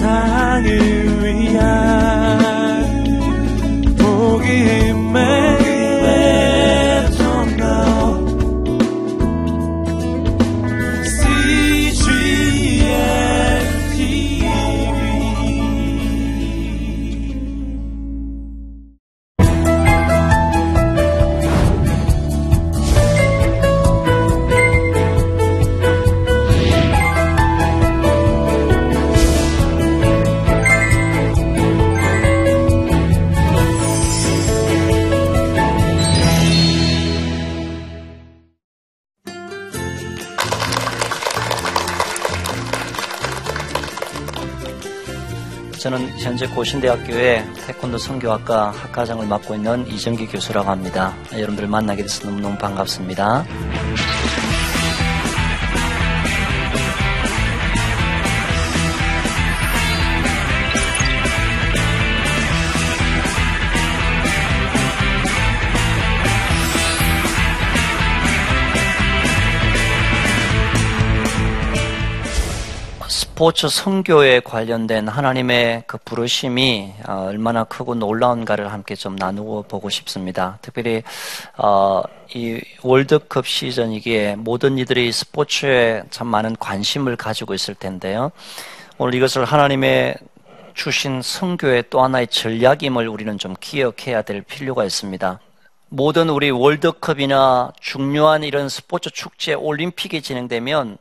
세상을 현재 고신대학교의 태권도 성교학과 학과장을 맡고 있는 이정기 교수라고 합니다. 여러분들 만나게 돼서 너무너무 반갑습니다. 스포츠 성교에 관련된 하나님의 그 부르심이 어, 얼마나 크고 놀라운가를 함께 좀 나누고 보고 싶습니다. 특별히 어, 이 월드컵 시즌이기에 모든 이들이 스포츠에 참 많은 관심을 가지고 있을 텐데요. 오늘 이것을 하나님의 주신 성교의 또 하나의 전략임을 우리는 좀 기억해야 될 필요가 있습니다. 모든 우리 월드컵이나 중요한 이런 스포츠 축제, 올림픽이 진행되면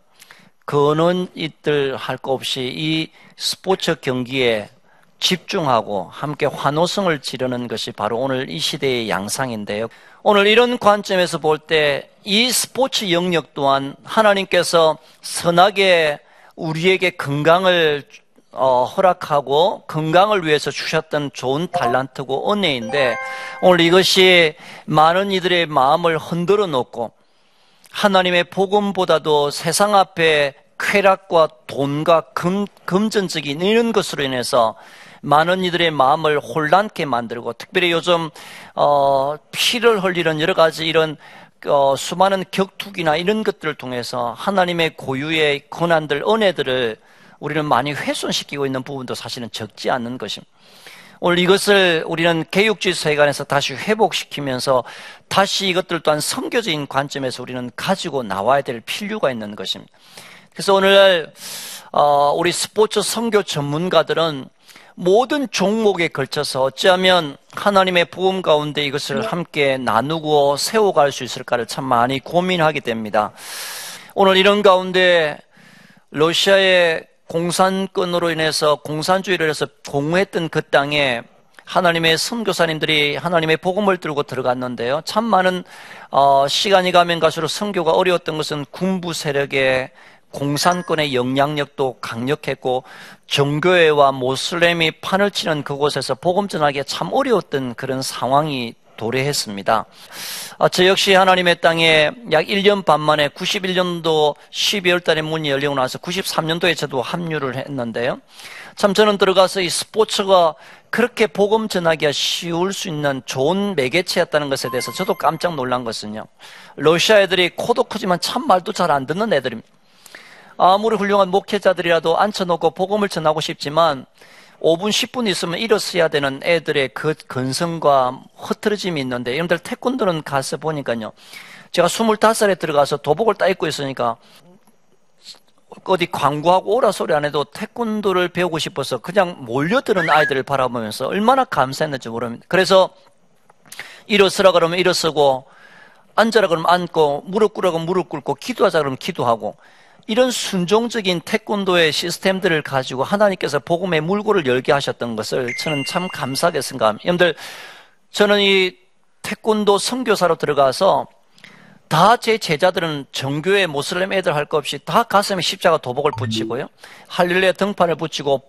그는 이들 할거 없이 이 스포츠 경기에 집중하고 함께 환호성을 지르는 것이 바로 오늘 이 시대의 양상인데요. 오늘 이런 관점에서 볼 때 이 스포츠 영역 또한 하나님께서 선하게 우리에게 건강을 어, 허락하고 건강을 위해서 주셨던 좋은 달란트고 은혜인데 오늘 이것이 많은 이들의 마음을 흔들어 놓고 하나님의 복음보다도 세상 앞에 쾌락과 돈과 금, 금전적인 이런 것으로 인해서 많은 이들의 마음을 혼란케 만들고 특별히 요즘 어, 피를 흘리는 여러 가지 이런 어, 수많은 격투기나 이런 것들을 통해서 하나님의 고유의 권한들 은혜들을 우리는 많이 훼손시키고 있는 부분도 사실은 적지 않는 것입니다. 오늘 이것을 우리는 개육주의 세관에서 다시 회복시키면서 다시 이것들 또한 성교적인 관점에서 우리는 가지고 나와야 될 필요가 있는 것입니다. 그래서 오늘 어, 우리 스포츠 성교 전문가들은 모든 종목에 걸쳐서 어찌하면 하나님의 부음 가운데 이것을 함께 나누고 세워갈 수 있을까를 참 많이 고민하게 됩니다. 오늘 이런 가운데 러시아의 공산권으로 인해서 공산주의를 해서 공무했던 그 땅에 하나님의 선교사님들이 하나님의 복음을 들고 들어갔는데요. 참 많은 어, 시간이 가면 갈수록 선교가 어려웠던 것은 군부 세력의 공산권의 영향력도 강력했고 정교회와 모슬렘이 판을 치는 그곳에서 복음 전하기가 참 어려웠던 그런 상황이 도래했습니다. 아, 저 역시 하나님의 땅에 약 1년 반 만에 91년도 12월 달에 문이 열리고 나서 93년도에 저도 합류를 했는데요. 참 저는 들어가서 이 스포츠가 그렇게 복음 전하기가 쉬울 수 있는 좋은 매개체였다는 것에 대해서 저도 깜짝 놀란 것은요. 러시아 애들이 코도 크지만 참 말도 잘 안 듣는 애들입니다. 아무리 훌륭한 목회자들이라도 앉혀놓고 복음을 전하고 싶지만 5분, 10분 있으면 일어서야 되는 애들의 그 근성과 흐트러짐이 있는데, 여러분들 태권도는 가서 보니까요. 제가 25살에 들어가서 도복을 따 입고 있으니까 어디 광고하고 오라 소리 안 해도 태권도를 배우고 싶어서 그냥 몰려드는 아이들을 바라보면서 얼마나 감사했는지 모릅니다. 그래서 일어서라 그러면 일어서고 앉아라 그러면 앉고 무릎 꿇으라 그러면 무릎 꿇고 기도하자 그러면 기도하고 이런 순종적인 태권도의 시스템들을 가지고 하나님께서 복음의 물고를 열게 하셨던 것을 저는 참 감사하게 생각합니다. 여러분들, 저는 이 태권도 선교사로 들어가서 다 제 제자들은 정교회 모슬렘 애들 할 것 없이 다 가슴에 십자가 도복을 붙이고요. 할릴레 등판을 붙이고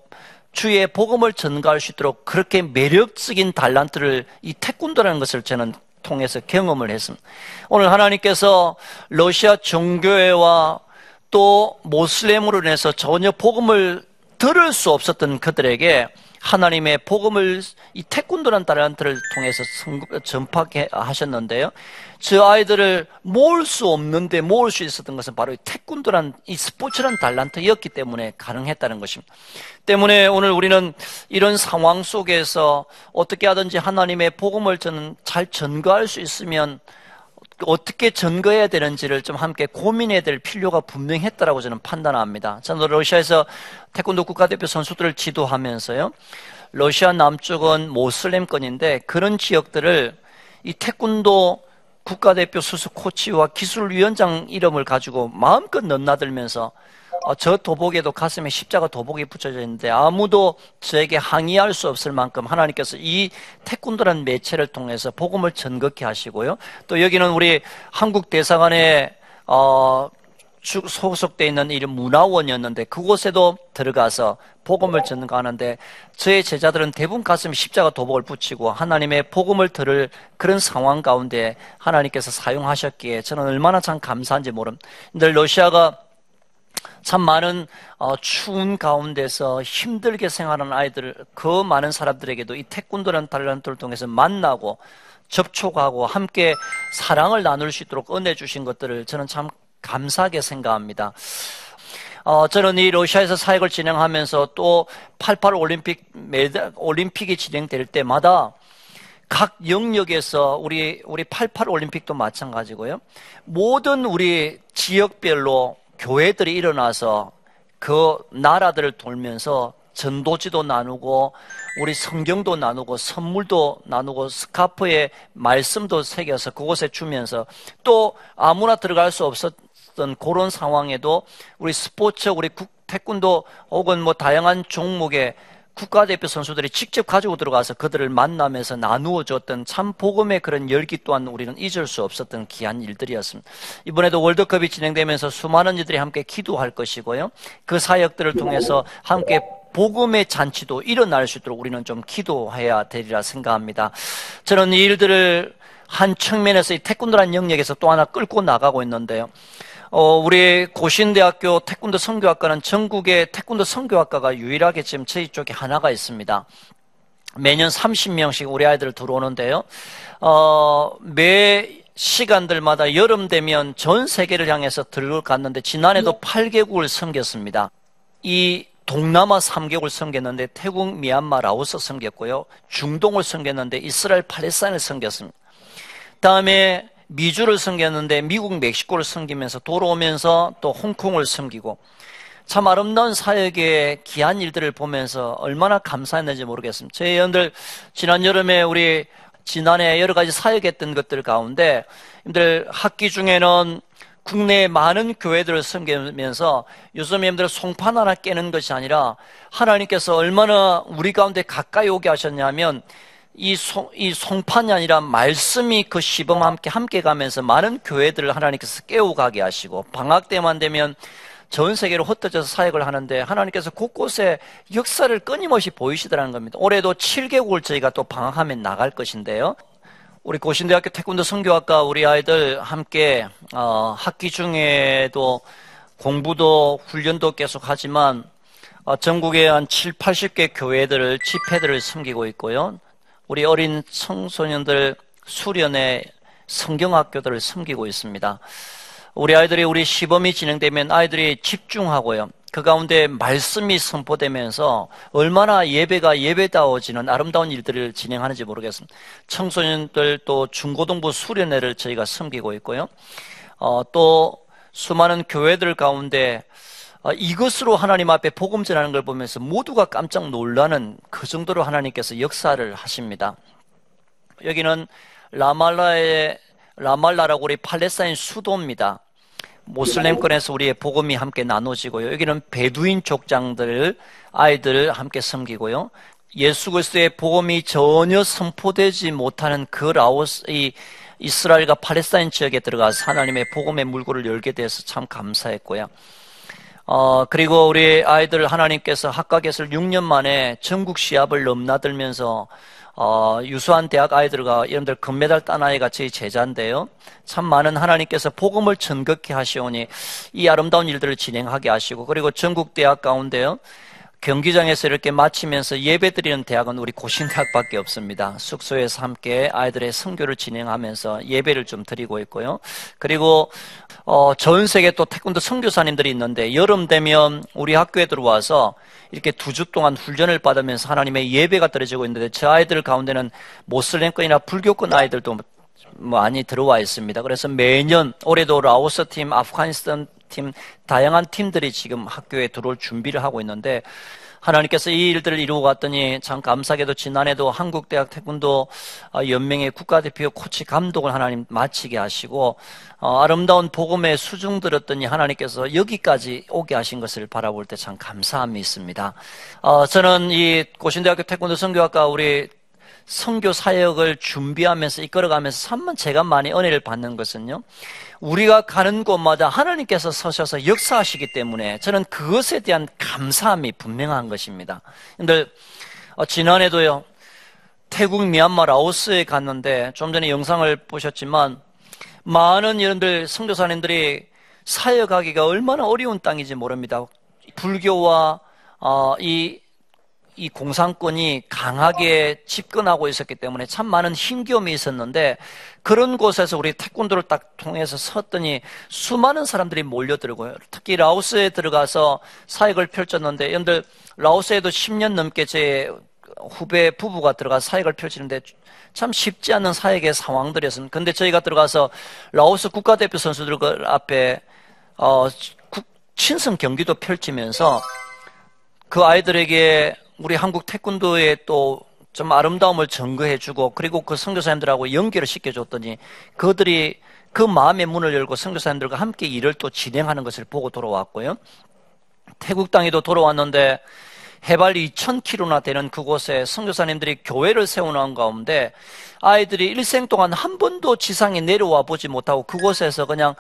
주의 복음을 전가할 수 있도록 그렇게 매력적인 달란트를 이 태권도라는 것을 저는 통해서 경험을 했습니다. 오늘 하나님께서 러시아 정교회와 또 모슬렘으로 인해서 전혀 복음을 들을 수 없었던 그들에게 하나님의 복음을 이 태권도라는 달란트를 통해서 전파하셨는데요. 저 아이들을 모을 수 없는데 모을 수 있었던 것은 바로 이 태권도란 이 스포츠란 달란트였기 때문에 가능했다는 것입니다. 때문에 오늘 우리는 이런 상황 속에서 어떻게 하든지 하나님의 복음을 저는 잘 전가할 수 있으면 어떻게 전거해야 되는지를 좀 함께 고민해야 될 필요가 분명했다라고 저는 판단합니다. 저는 러시아에서 태권도 국가대표 선수들을 지도하면서요. 러시아 남쪽은 모슬렘권인데 그런 지역들을 이 태권도 국가대표 수수 코치와 기술위원장 이름을 가지고 마음껏 넘나들면서 어, 저 도복에도 가슴에 십자가 도복이 붙여져 있는데 아무도 저에게 항의할 수 없을 만큼 하나님께서 이 태권도라는 매체를 통해서 복음을 전극케 하시고요. 또 여기는 우리 한국 대사관에 어, 소속돼 있는 이런 문화원이었는데 그곳에도 들어가서 복음을 전가하는데 저의 제자들은 대부분 가슴에 십자가 도복을 붙이고 하나님의 복음을 들을 그런 상황 가운데 하나님께서 사용하셨기에 저는 얼마나 참 감사한지 모름. 늘 러시아가 참 많은 어, 추운 가운데서 힘들게 생활하는 아이들, 그 많은 사람들에게도 이 태권도라는 달란트를 통해서 만나고 접촉하고 함께 사랑을 나눌 수 있도록 은혜 주신 것들을 저는 참 감사하게 생각합니다. 어, 저는 이 러시아에서 사역을 진행하면서 또 88 올림픽 올림픽이 진행될 때마다 각 영역에서 우리 우리 88 올림픽도 마찬가지고요. 모든 우리 지역별로 교회들이 일어나서 그 나라들을 돌면서 전도지도 나누고 우리 성경도 나누고 선물도 나누고 스카프에 말씀도 새겨서 그곳에 주면서 또 아무나 들어갈 수 없었던 그런 상황에도 우리 스포츠 우리 태권도 혹은 뭐 다양한 종목에 국가대표 선수들이 직접 가지고 들어가서 그들을 만나면서 나누어 줬던 참 복음의 그런 열기 또한 우리는 잊을 수 없었던 귀한 일들이었습니다. 이번에도 월드컵이 진행되면서 수많은 이들이 함께 기도할 것이고요. 그 사역들을 통해서 함께 복음의 잔치도 일어날 수 있도록 우리는 좀 기도해야 되리라 생각합니다. 저는 이 일들을 한 측면에서 이 태권도라는 영역에서 또 하나 끌고 나가고 있는데요. 어, 우리 고신대학교 태권도 선교학과는 전국의 태권도 선교학과가 유일하게 지금 저희 쪽에 하나가 있습니다. 매년 30명씩 우리 아이들 들어오는데요. 어, 매 시간들마다 여름 되면 전 세계를 향해서 들고 갔는데 지난해도 8개국을 섬겼습니다. 이 동남아 3개국을 섬겼는데 태국, 미얀마, 라오스 섬겼고요. 중동을 섬겼는데 이스라엘, 팔레스타인을 섬겼습니다. 다음에 미주를 섬겼는데 미국, 멕시코를 섬기면서 돌아오면서 또 홍콩을 섬기고 참 아름다운 사역의 귀한 일들을 보면서 얼마나 감사했는지 모르겠습니다. 저희 연들 지난 여름에 우리 지난해 여러 가지 사역했던 것들 가운데 여러분들 학기 중에는 국내의 많은 교회들을 섬기면서 요즘 여러분들 송판 하나 깨는 것이 아니라 하나님께서 얼마나 우리 가운데 가까이 오게 하셨냐면 이, 송, 이 송판이 아니라 말씀이 그 시범 함께 함께 가면서 많은 교회들을 하나님께서 깨우가게 하시고 방학 때만 되면 전 세계로 흩어져서 사역을 하는데 하나님께서 곳곳에 역사를 끊임없이 보이시더라는 겁니다. 올해도 7개국을 저희가 또 방학하면 나갈 것인데요. 우리 고신대학교 태권도 성교학과 우리 아이들 함께 어, 학기 중에도 공부도 훈련도 계속 하지만 어, 전국의 한 7, 80개 교회들을 집회들을 섬기고 있고요. 우리 어린 청소년들 수련회 성경학교들을 섬기고 있습니다. 우리 아이들이 우리 시범이 진행되면 아이들이 집중하고요. 그 가운데 말씀이 선포되면서 얼마나 예배가 예배다워지는 아름다운 일들을 진행하는지 모르겠습니다. 청소년들 또 중고등부 수련회를 저희가 섬기고 있고요. 어, 또 수많은 교회들 가운데 어, 이것으로 하나님 앞에 복음 전하는 걸 보면서 모두가 깜짝 놀라는 그 정도로 하나님께서 역사를 하십니다. 여기는 라말라의 라말라라고 우리 팔레스타인 수도입니다. 모슬렘권에서 우리의 복음이 함께 나눠지고요. 여기는 베두인 족장들 아이들을 함께 섬기고요. 예수 그리스도의 복음이 전혀 선포되지 못하는 그 라오스 이 이스라엘과 팔레스타인 지역에 들어가서 하나님의 복음의 물고를 열게 돼서 참 감사했고요. 어, 그리고 우리 아이들 하나님께서 학과에서 6년 만에 전국 시합을 넘나들면서 어, 유수한 대학 아이들과 여러분들 금메달 딴 아이가 저희 제자인데요. 참 많은 하나님께서 복음을 전극케 하시오니 이 아름다운 일들을 진행하게 하시고 그리고 전국 대학 가운데요. 경기장에서 이렇게 마치면서 예배 드리는 대학은 우리 고신대학밖에 없습니다. 숙소에서 함께 아이들의 선교를 진행하면서 예배를 좀 드리고 있고요. 그리고 어, 전 세계 또 태권도 선교사님들이 있는데 여름 되면 우리 학교에 들어와서 이렇게 두 주 동안 훈련을 받으면서 하나님의 예배가 드려지고 있는데 저 아이들 가운데는 모슬렘권이나 불교권 아이들도 많이 들어와 있습니다. 그래서 매년 올해도 라오스 팀, 아프가니스탄 팀, 다양한 팀들이 지금 학교에 들어올 준비를 하고 있는데 하나님께서 이 일들을 이루고 갔더니 참 감사하게도 지난해도 한국대학 태권도 어, 연맹의 국가대표 코치 감독을 하나님 마치게 하시고 어, 아름다운 복음의 수중 들었더니 하나님께서 여기까지 오게 하신 것을 바라볼 때 참 감사함이 있습니다. 어, 저는 이 고신대학교 태권도 선교학과 우리 선교 사역을 준비하면서 이끌어가면서 참만 제가 많이 은혜를 받는 것은요. 우리가 가는 곳마다 하나님께서 서셔서 역사하시기 때문에 저는 그것에 대한 감사함이 분명한 것입니다. 근데 어, 지난해도요. 태국, 미얀마, 라오스에 갔는데 좀 전에 영상을 보셨지만 많은 여러분들 선교사님들이 사역하기가 얼마나 어려운 땅인지 모릅니다. 불교와 어, 이 이 공산권이 강하게 집권하고 있었기 때문에 참 많은 힘겨움이 있었는데 그런 곳에서 우리 태권도를 딱 통해서 섰더니 수많은 사람들이 몰려들고요. 특히 라오스에 들어가서 사역을 펼쳤는데 여러분들 라오스에도 10년 넘게 제 후배 부부가 들어가 서 사역을 펼치는데 참 쉽지 않은 사역의 상황들이었습니다. 근데 저희가 들어가서 라오스 국가대표 선수들 앞에 어, 친선 경기도 펼치면서 그 아이들에게 우리 한국 태권도에 또 좀 아름다움을 증거해주고 그리고 그 선교사님들하고 연결을 시켜줬더니 그들이 그 마음의 문을 열고 선교사님들과 함께 일을 또 진행하는 것을 보고 돌아왔고요. 태국 땅에도 돌아왔는데 해발 2,000km나 되는 그곳에 선교사님들이 교회를 세우는 가운데 아이들이 일생 동안 한 번도 지상에 내려와 보지 못하고 그곳에서 그냥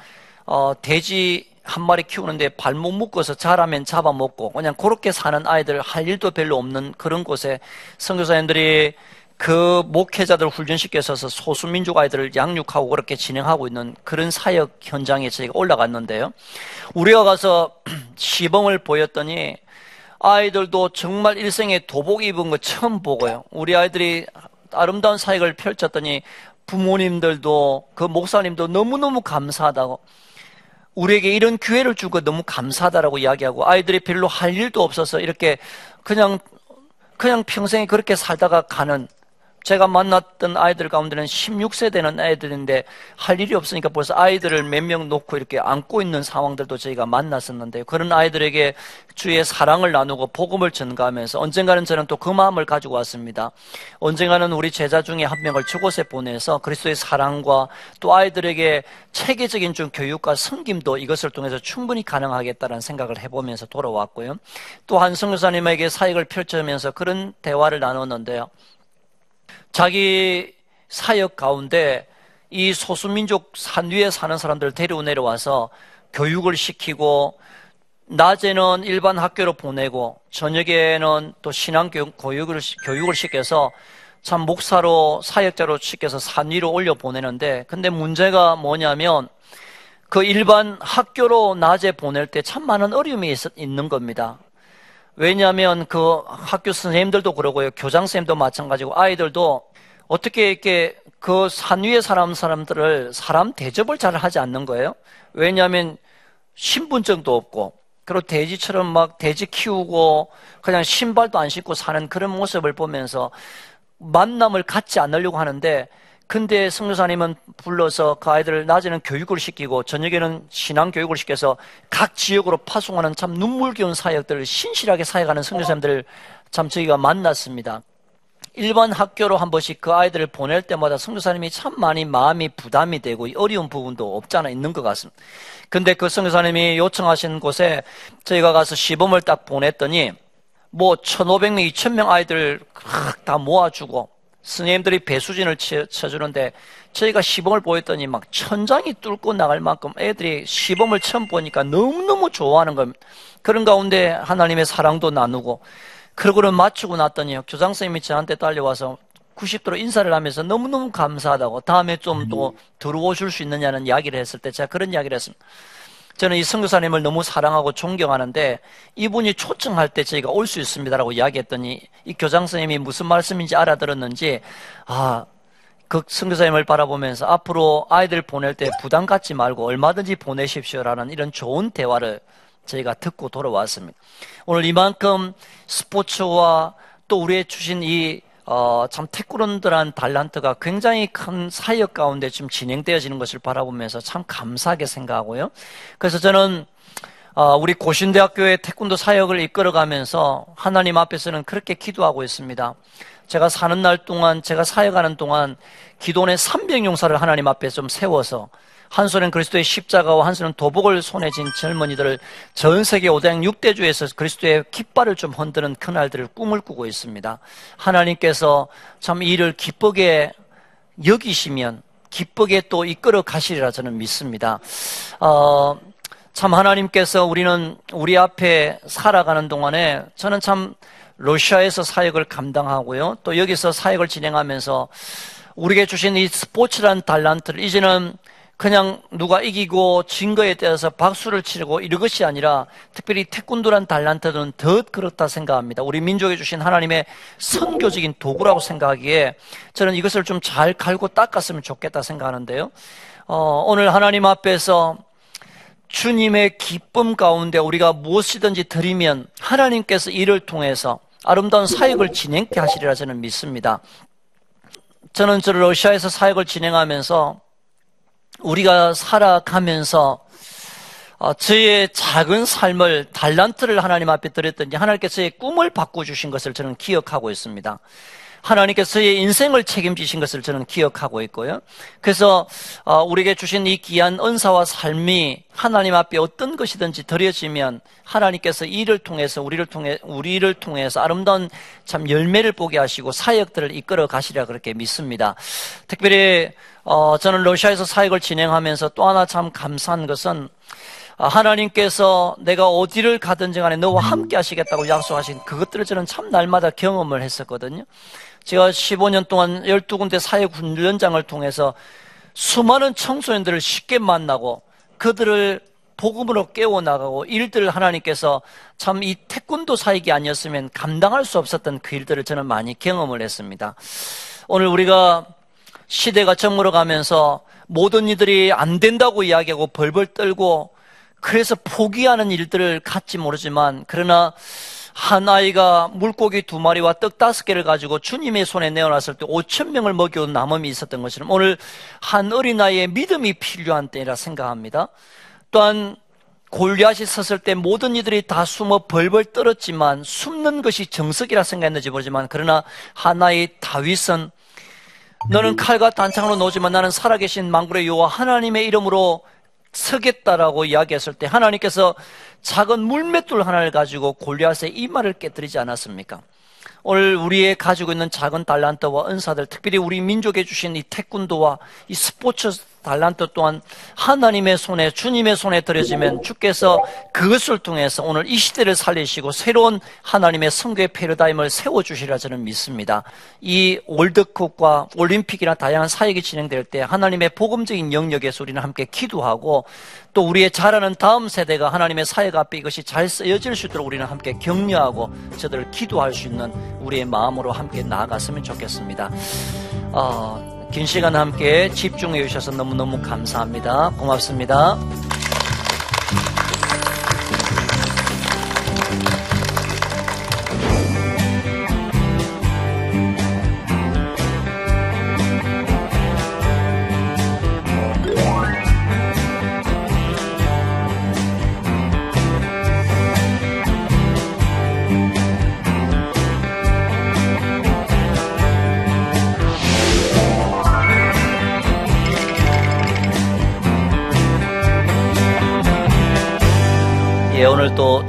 어, 돼지 한 마리 키우는데 발목 묶어서 자라면 잡아먹고 그냥 그렇게 사는 아이들 할 일도 별로 없는 그런 곳에 선교사님들이 그 목회자들 훈련시켜서 소수민족 아이들을 양육하고 그렇게 진행하고 있는 그런 사역 현장에 저희가 올라갔는데요. 우리가 가서 시범을 보였더니 아이들도 정말 일생에 도복 입은 거 처음 보고요. 우리 아이들이 아름다운 사역을 펼쳤더니 부모님들도 그 목사님도 너무너무 감사하다고 우리에게 이런 기회를 주고 너무 감사하다라고 이야기하고 아이들이 별로 할 일도 없어서 이렇게 그냥 그냥 평생에 그렇게 살다가 가는 제가 만났던 아이들 가운데는 16세 되는 아이들인데 할 일이 없으니까 벌써 아이들을 몇 명 놓고 이렇게 안고 있는 상황들도 저희가 만났었는데 그런 아이들에게 주의 사랑을 나누고 복음을 전가하면서 언젠가는 저는 또 그 마음을 가지고 왔습니다. 언젠가는 우리 제자 중에 한 명을 저곳에 보내서 그리스도의 사랑과 또 아이들에게 체계적인 좀 교육과 섬김도 이것을 통해서 충분히 가능하겠다는 생각을 해보면서 돌아왔고요. 또한 성교사님에게 사역을 펼치면서 그런 대화를 나눴는데요. 자기 사역 가운데 이 소수민족 산 위에 사는 사람들을 데리고 내려와서 교육을 시키고 낮에는 일반 학교로 보내고 저녁에는 또 신앙교육 교육을, 교육을 시켜서 참 목사로 사역자로 시켜서 산 위로 올려 보내는데 근데 문제가 뭐냐면 그 일반 학교로 낮에 보낼 때 참 많은 어려움이 있, 있는 겁니다. 왜냐하면 그 학교 선생님들도 그러고요. 교장 선생님도 마찬가지고 아이들도 어떻게 이렇게 그 산 위에 사람 사람들을 사람 대접을 잘 하지 않는 거예요. 왜냐하면 신분증도 없고 그리고 돼지처럼 막 돼지 키우고 그냥 신발도 안 신고 사는 그런 모습을 보면서 만남을 갖지 않으려고 하는데 근데 성교사님은 불러서 그 아이들을 낮에는 교육을 시키고 저녁에는 신앙 교육을 시켜서 각 지역으로 파송하는 참 눈물겨운 사역들을 신실하게 사역하는 성교사님들을 참 저희가 만났습니다. 일반 학교로 한 번씩 그 아이들을 보낼 때마다 성교사님이 참 많이 마음이 부담이 되고 어려운 부분도 없잖아 있는 것 같습니다. 근데 그 성교사님이 요청하신 곳에 저희가 가서 시범을 딱 보냈더니 뭐 1,500명, 2,000명 아이들 다 모아주고 스님들이 배수진을 쳐주는데 저희가 시범을 보였더니 막 천장이 뚫고 나갈 만큼 애들이 시범을 처음 보니까 너무너무 좋아하는 겁니다. 그런 가운데 하나님의 사랑도 나누고 그러고는 마치고 났더니 교장 선생님이 저한테 딸려와서 90도로 인사를 하면서 너무너무 감사하다고 다음에 좀 또 들어오실 수 있느냐는 이야기를 했을 때 제가 그런 이야기를 했습니다. 저는 이 선교사님을 너무 사랑하고 존경하는데 이분이 초청할 때 저희가 올 수 있습니다라고 이야기했더니 이 교장 선생님이 무슨 말씀인지 알아들었는지 아, 그 선교사님을 바라보면서 앞으로 아이들 보낼 때 부담 갖지 말고 얼마든지 보내십시오라는 이런 좋은 대화를 저희가 듣고 돌아왔습니다. 오늘 이만큼 스포츠와 또 우리의 주신 이 어, 참 태권도란 달란트가 굉장히 큰 사역 가운데 지금 진행되어지는 것을 바라보면서 참 감사하게 생각하고요. 그래서 저는 어, 우리 고신대학교의 태권도 사역을 이끌어가면서 하나님 앞에서는 그렇게 기도하고 있습니다. 제가 사는 날 동안 제가 사역하는 동안 기도원의 300용사를 하나님 앞에 좀 세워서 한 손은 그리스도의 십자가와 한 손은 도복을 손에 쥔 젊은이들을 전 세계 5대 6대주에서 그리스도의 깃발을 좀 흔드는 그날들을 꿈을 꾸고 있습니다. 하나님께서 참 이를 기쁘게 여기시면 기쁘게 또 이끌어 가시리라 저는 믿습니다. 어, 참 하나님께서 우리는 우리 앞에 살아가는 동안에 저는 참 러시아에서 사역을 감당하고요. 또 여기서 사역을 진행하면서 우리에게 주신 이 스포츠란 달란트를 이제는 그냥 누가 이기고 진 거에 대해서 박수를 치고 이런 것이 아니라 특별히 태권도란 달란트는 더 그렇다 생각합니다. 우리 민족에 주신 하나님의 선교적인 도구라고 생각하기에 저는 이것을 좀 잘 갈고 닦았으면 좋겠다 생각하는데요. 어, 오늘 하나님 앞에서 주님의 기쁨 가운데 우리가 무엇이든지 드리면 하나님께서 이를 통해서 아름다운 사역을 진행케 하시리라 저는 믿습니다. 저는 저 러시아에서 사역을 진행하면서 우리가 살아가면서 어, 저의 작은 삶을 달란트를 하나님 앞에 드렸더니 하나님께서 저의 꿈을 바꿔주신 것을 저는 기억하고 있습니다. 하나님께서의 인생을 책임지신 것을 저는 기억하고 있고요. 그래서 어, 우리에게 주신 이 귀한 은사와 삶이 하나님 앞에 어떤 것이든지 드려지면 하나님께서 이를 통해서 우리를 통해 우리를 통해서 아름다운 참 열매를 보게 하시고 사역들을 이끌어 가시리라 그렇게 믿습니다. 특별히 어, 저는 러시아에서 사역을 진행하면서 또 하나 참 감사한 것은 아, 하나님께서 내가 어디를 가든지 간에 너와 함께 하시겠다고 약속하신 그것들을 저는 참 날마다 경험을 했었거든요. 제가 15년 동안 12군데 사역 훈련장을 통해서 수많은 청소년들을 쉽게 만나고 그들을 복음으로 깨워나가고 일들을 하나님께서 참 이 태권도 사역이 아니었으면 감당할 수 없었던 그 일들을 저는 많이 경험을 했습니다. 오늘 우리가 시대가 정물어 가면서 모든 이들이 안 된다고 이야기하고 벌벌 떨고 그래서 포기하는 일들을 갖지 모르지만 그러나 한 아이가 물고기 두 마리와 떡 다섯 개를 가지고 주님의 손에 내어놨을 때 5천 명을 먹여온 남음이 있었던 것처럼 오늘 한 어린아이의 믿음이 필요한 때라 생각합니다. 또한 골리앗이 섰을 때 모든 이들이 다 숨어 벌벌 떨었지만 숨는 것이 정석이라 생각했는지 모르지만 그러나 하나의 다윗은 너는 칼과 단창으로 놓지만 나는 살아계신 망굴의 여호와 하나님의 이름으로 서겠다라고 이야기했을 때 하나님께서 작은 물맷돌 하나를 가지고 골리앗의 이마를 깨뜨리지 않았습니까? 오늘 우리의 가지고 있는 작은 달란트와 은사들, 특별히 우리 민족에 주신 이 태권도와 이 스포츠 달란트 또한 하나님의 손에 주님의 손에 들여지면 주께서 그것을 통해서 오늘 이 시대를 살리시고 새로운 하나님의 성교의 패러다임을 세워 주시리라 저는 믿습니다. 이 월드컵과 올림픽이나 다양한 사역이 진행될 때 하나님의 복음적인 영역에서 우리는 함께 기도하고 또 우리의 자라는 다음 세대가 하나님의 사역 앞에 이것이 잘 쓰여질 수 있도록 우리는 함께 격려하고 저들을 기도할 수 있는 우리의 마음으로 함께 나아갔으면 좋겠습니다. 어, 긴 시간 함께 집중해 주셔서 너무너무 감사합니다. 고맙습니다.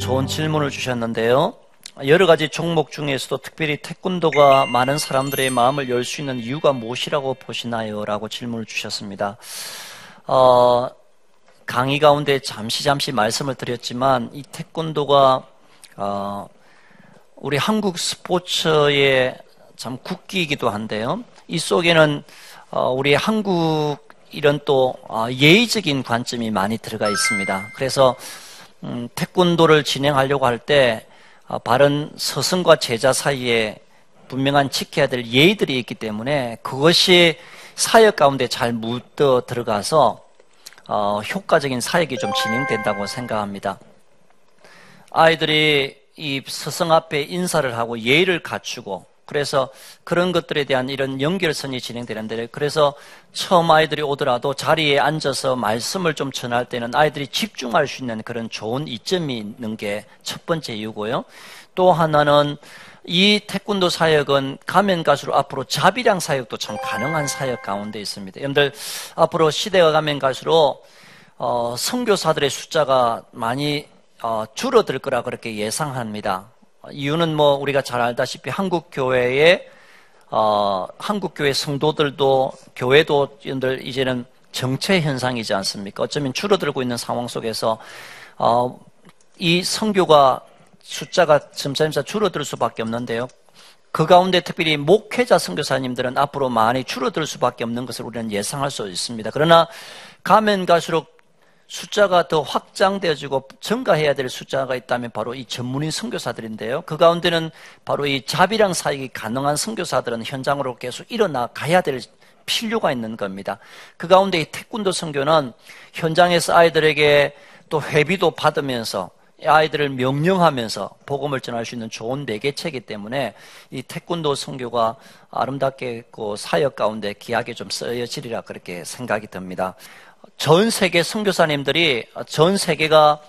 좋은 질문을 주셨는데요. 여러 가지 종목 중에서도 특별히 태권도가 많은 사람들의 마음을 열 수 있는 이유가 무엇이라고 보시나요? 라고 질문을 주셨습니다. 어, 강의 가운데 잠시 잠시 말씀을 드렸지만 이 태권도가 어, 우리 한국 스포츠의 참 국기이기도 한데요. 이 속에는 어, 우리 한국 이런 또 어, 예의적인 관점이 많이 들어가 있습니다. 그래서 음, 태권도를 진행하려고 할때 어, 바른 스승과 제자 사이에 분명한 지켜야 될 예의들이 있기 때문에 그것이 사역 가운데 잘 묻어 들어가서 어, 효과적인 사역이 좀 진행된다고 생각합니다. 아이들이 이 스승 앞에 인사를 하고 예의를 갖추고 그래서 그런 것들에 대한 이런 연결선이 진행되는데 그래서 처음 아이들이 오더라도 자리에 앉아서 말씀을 좀 전할 때는 아이들이 집중할 수 있는 그런 좋은 이점이 있는 게 첫 번째 이유고요. 또 하나는 이 태권도 사역은 가면 갈수록 앞으로 자비량 사역도 참 가능한 사역 가운데 있습니다. 여러분들 앞으로 시대가 가면 갈수록 어, 선교사들의 숫자가 많이 어, 줄어들 거라 그렇게 예상합니다. 이유는 뭐 우리가 잘 알다시피 한국 교회의 어, 한국 교회 성도들도 교회도 이제는 정체 현상이지 않습니까? 어쩌면 줄어들고 있는 상황 속에서 어, 이 성교가 숫자가 점차점차 줄어들 수밖에 없는데요. 그 가운데 특별히 목회자 선교사님들은 앞으로 많이 줄어들 수밖에 없는 것을 우리는 예상할 수 있습니다. 그러나 가면 갈수록 숫자가 더 확장되어지고 증가해야 될 숫자가 있다면 바로 이 전문인 선교사들인데요. 그 가운데는 바로 이 자비랑 사역이 가능한 선교사들은 현장으로 계속 일어나 가야 될 필요가 있는 겁니다. 그 가운데 이 태권도 선교는 현장에서 아이들에게 또 회비도 받으면서 아이들을 명령하면서 복음을 전할 수 있는 좋은 매개체이기 때문에 이 태권도 선교가 아름답게 그 사역 가운데 귀하게 좀 쓰여지리라 그렇게 생각이 듭니다. 전 세계 선교사님들이 전 세계가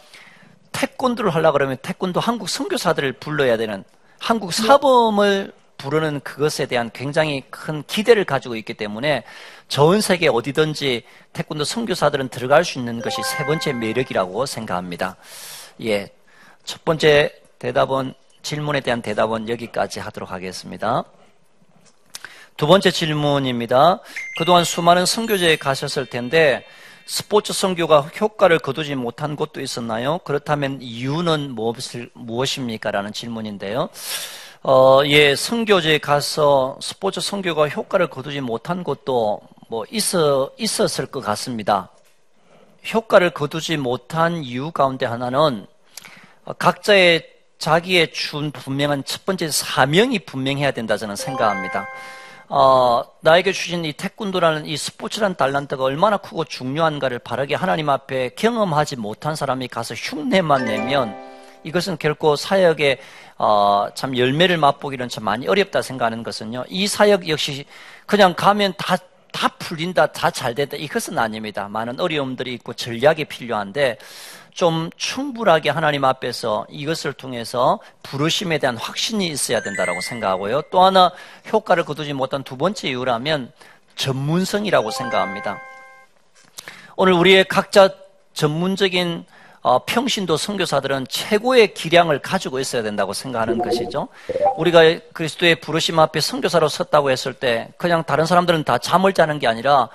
태권도를 하려 그러면 태권도 한국 선교사들을 불러야 되는 한국 사범을 부르는 그것에 대한 굉장히 큰 기대를 가지고 있기 때문에 전 세계 어디든지 태권도 선교사들은 들어갈 수 있는 것이 세 번째 매력이라고 생각합니다. 예. 첫 번째 대답은 질문에 대한 대답은 여기까지 하도록 하겠습니다. 두 번째 질문입니다. 그동안 수많은 선교제에 가셨을 텐데 스포츠 선교가 효과를 거두지 못한 곳도 있었나요? 그렇다면 이유는 무엇입니까? 라는 질문인데요. 어, 예, 선교제에 가서 스포츠 선교가 효과를 거두지 못한 곳도 뭐 있어, 있었을 것 같습니다. 효과를 거두지 못한 이유 가운데 하나는 각자의 자기의 준 분명한 첫 번째 사명이 분명해야 된다 저는 생각합니다. 어, 나에게 주신 이 태권도라는 이 스포츠라는 달란트가 얼마나 크고 중요한가를 바르게 하나님 앞에 경험하지 못한 사람이 가서 흉내만 내면 이것은 결코 사역의 어, 참 열매를 맛보기는 참 많이 어렵다 생각하는 것은요. 이 사역 역시 그냥 가면 다, 다 풀린다, 다 잘 된다. 이것은 아닙니다. 많은 어려움들이 있고 전략이 필요한데 좀 충분하게 하나님 앞에서 이것을 통해서 부르심에 대한 확신이 있어야 된다고 생각하고요. 또 하나 효과를 거두지 못한 두 번째 이유라면 전문성이라고 생각합니다. 오늘 우리의 각자 전문적인 어, 평신도 선교사들은 최고의 기량을 가지고 있어야 된다고 생각하는 것이죠. 우리가 그리스도의 부르심 앞에 선교사로 섰다고 했을 때 그냥 다른 사람들은 다 잠을 자는 게 아니라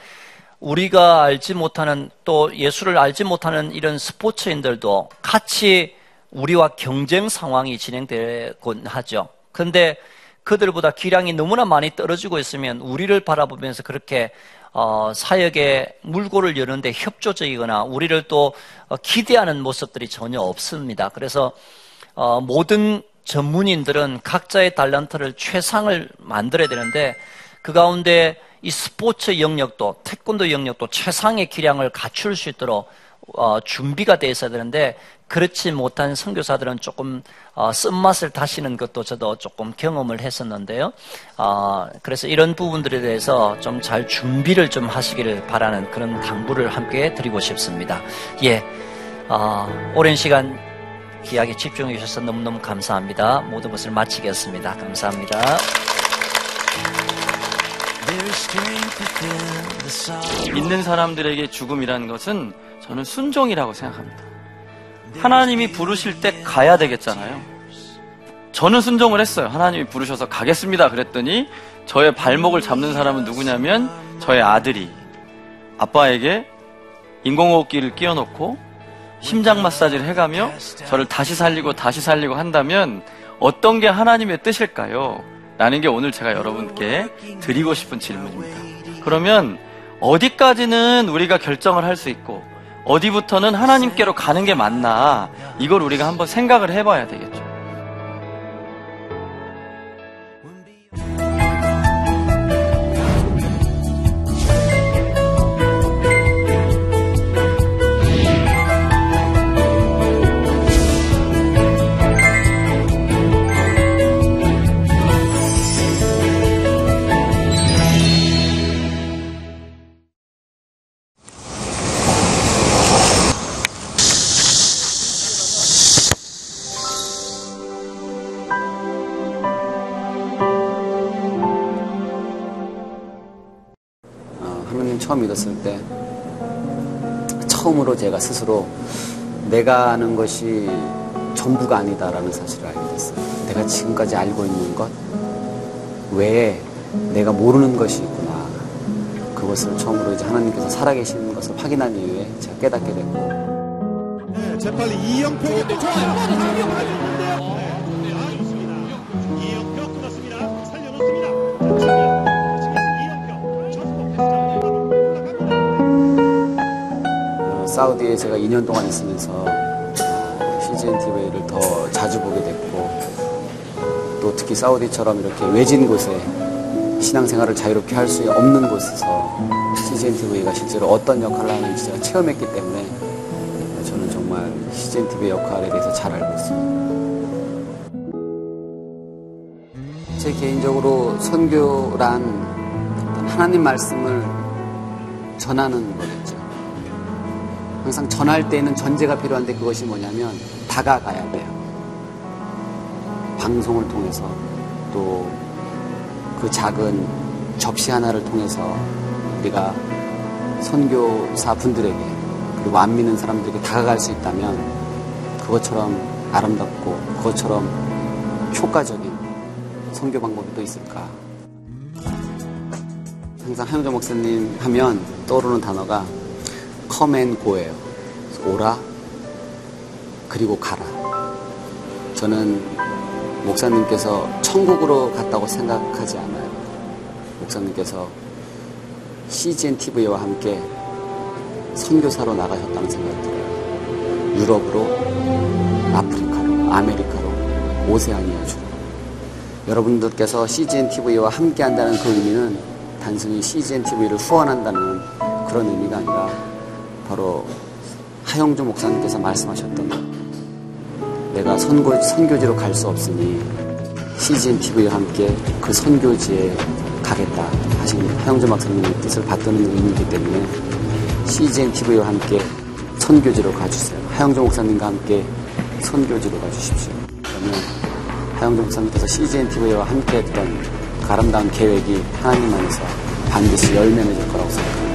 우리가 알지 못하는 또 예수를 알지 못하는 이런 스포츠인들도 같이 우리와 경쟁 상황이 진행되곤 하죠. 그런데 그들보다 기량이 너무나 많이 떨어지고 있으면 우리를 바라보면서 그렇게 어, 사역에 물꼬를 여는데 협조적이거나 우리를 또 어, 기대하는 모습들이 전혀 없습니다. 그래서 어, 모든 전문인들은 각자의 달란트를 최상을 만들어야 되는데 그 가운데 이 스포츠 영역도 태권도 영역도 최상의 기량을 갖출 수 있도록 어, 준비가 되어 있어야 되는데 그렇지 못한 선교사들은 조금 어, 쓴맛을 다시는 것도 저도 조금 경험을 했었는데요. 어, 그래서 이런 부분들에 대해서 좀 잘 준비를 좀 하시기를 바라는 그런 당부를 함께 드리고 싶습니다. 예, 어, 오랜 시간 귀하게 집중해 주셔서 너무너무 감사합니다. 모든 것을 마치겠습니다. 감사합니다. 믿는 사람들에게 죽음이라는 것은 저는 순종이라고 생각합니다. 하나님이 부르실 때 가야 되겠잖아요. 저는 순종을 했어요. 하나님이 부르셔서 가겠습니다. 그랬더니 저의 발목을 잡는 사람은 누구냐면 저의 아들이 아빠에게 인공호흡기를 끼워놓고 심장 마사지를 해가며 저를 다시 살리고 다시 살리고 한다면 어떤 게 하나님의 뜻일까요? 라는 게 오늘 제가 여러분께 드리고 싶은 질문입니다. 그러면 어디까지는 우리가 결정을 할 수 있고 어디부터는 하나님께로 가는 게 맞나 이걸 우리가 한번 생각을 해봐야 되겠죠. 내가 아는 것이 전부가 아니다라는 사실을 알게 됐어요. 내가 지금까지 알고 있는 것 외에 내가 모르는 것이 있구나. 그것을 처음으로 이제 하나님께서 살아계시는 것을 확인한 이후에 제가 깨닫게 됐고 네, 재빨리 이영표에게 좋아요. 사우디에 제가 2년 동안 있으면서 어, CGN TV를 더 자주 보게 됐고 또 특히 사우디처럼 이렇게 외진 곳에 신앙생활을 자유롭게 할 수 없는 곳에서 CGN TV가 실제로 어떤 역할을 하는지 제가 체험했기 때문에 저는 정말 CGN TV의 역할에 대해서 잘 알고 있습니다. 제 개인적으로 선교란 하나님 말씀을 전하는 거겠죠. 항상 전할 때에는 전제가 필요한데 그것이 뭐냐면 다가가야 돼요. 방송을 통해서 또 그 작은 접시 하나를 통해서 우리가 선교사 분들에게 그리고 안 믿는 사람들에게 다가갈 수 있다면 그것처럼 아름답고 그것처럼 효과적인 선교 방법이 또 있을까? 항상 하영조 목사님 하면 떠오르는 단어가 go예요. 오라 그리고 가라. 저는 목사님께서 천국으로 갔다고 생각하지 않아요. 목사님께서 CGN TV와 함께 선교사로 나가셨다는 생각이 들어요. 유럽으로, 아프리카로, 아메리카로, 오세아니아 주로. 여러분들께서 CGN TV와 함께 한다는 그 의미는 단순히 CGN TV를 후원한다는 그런 의미가 아니라 바로 하영주 목사님께서 말씀하셨던 것. 내가 선고, 선교지로 갈 수 없으니 CGN TV와 함께 그 선교지에 가겠다 하신 하영주 목사님의 뜻을 받드는 의미이기 때문에 CGN TV와 함께 선교지로 가주세요. 하영주 목사님과 함께 선교지로 가주십시오. 그러면 하영주 목사님께서 CGN TV와 함께 했던 그 아름다운 계획이 하나님 안에서 반드시 열매 맺을 거라고 생각합니다.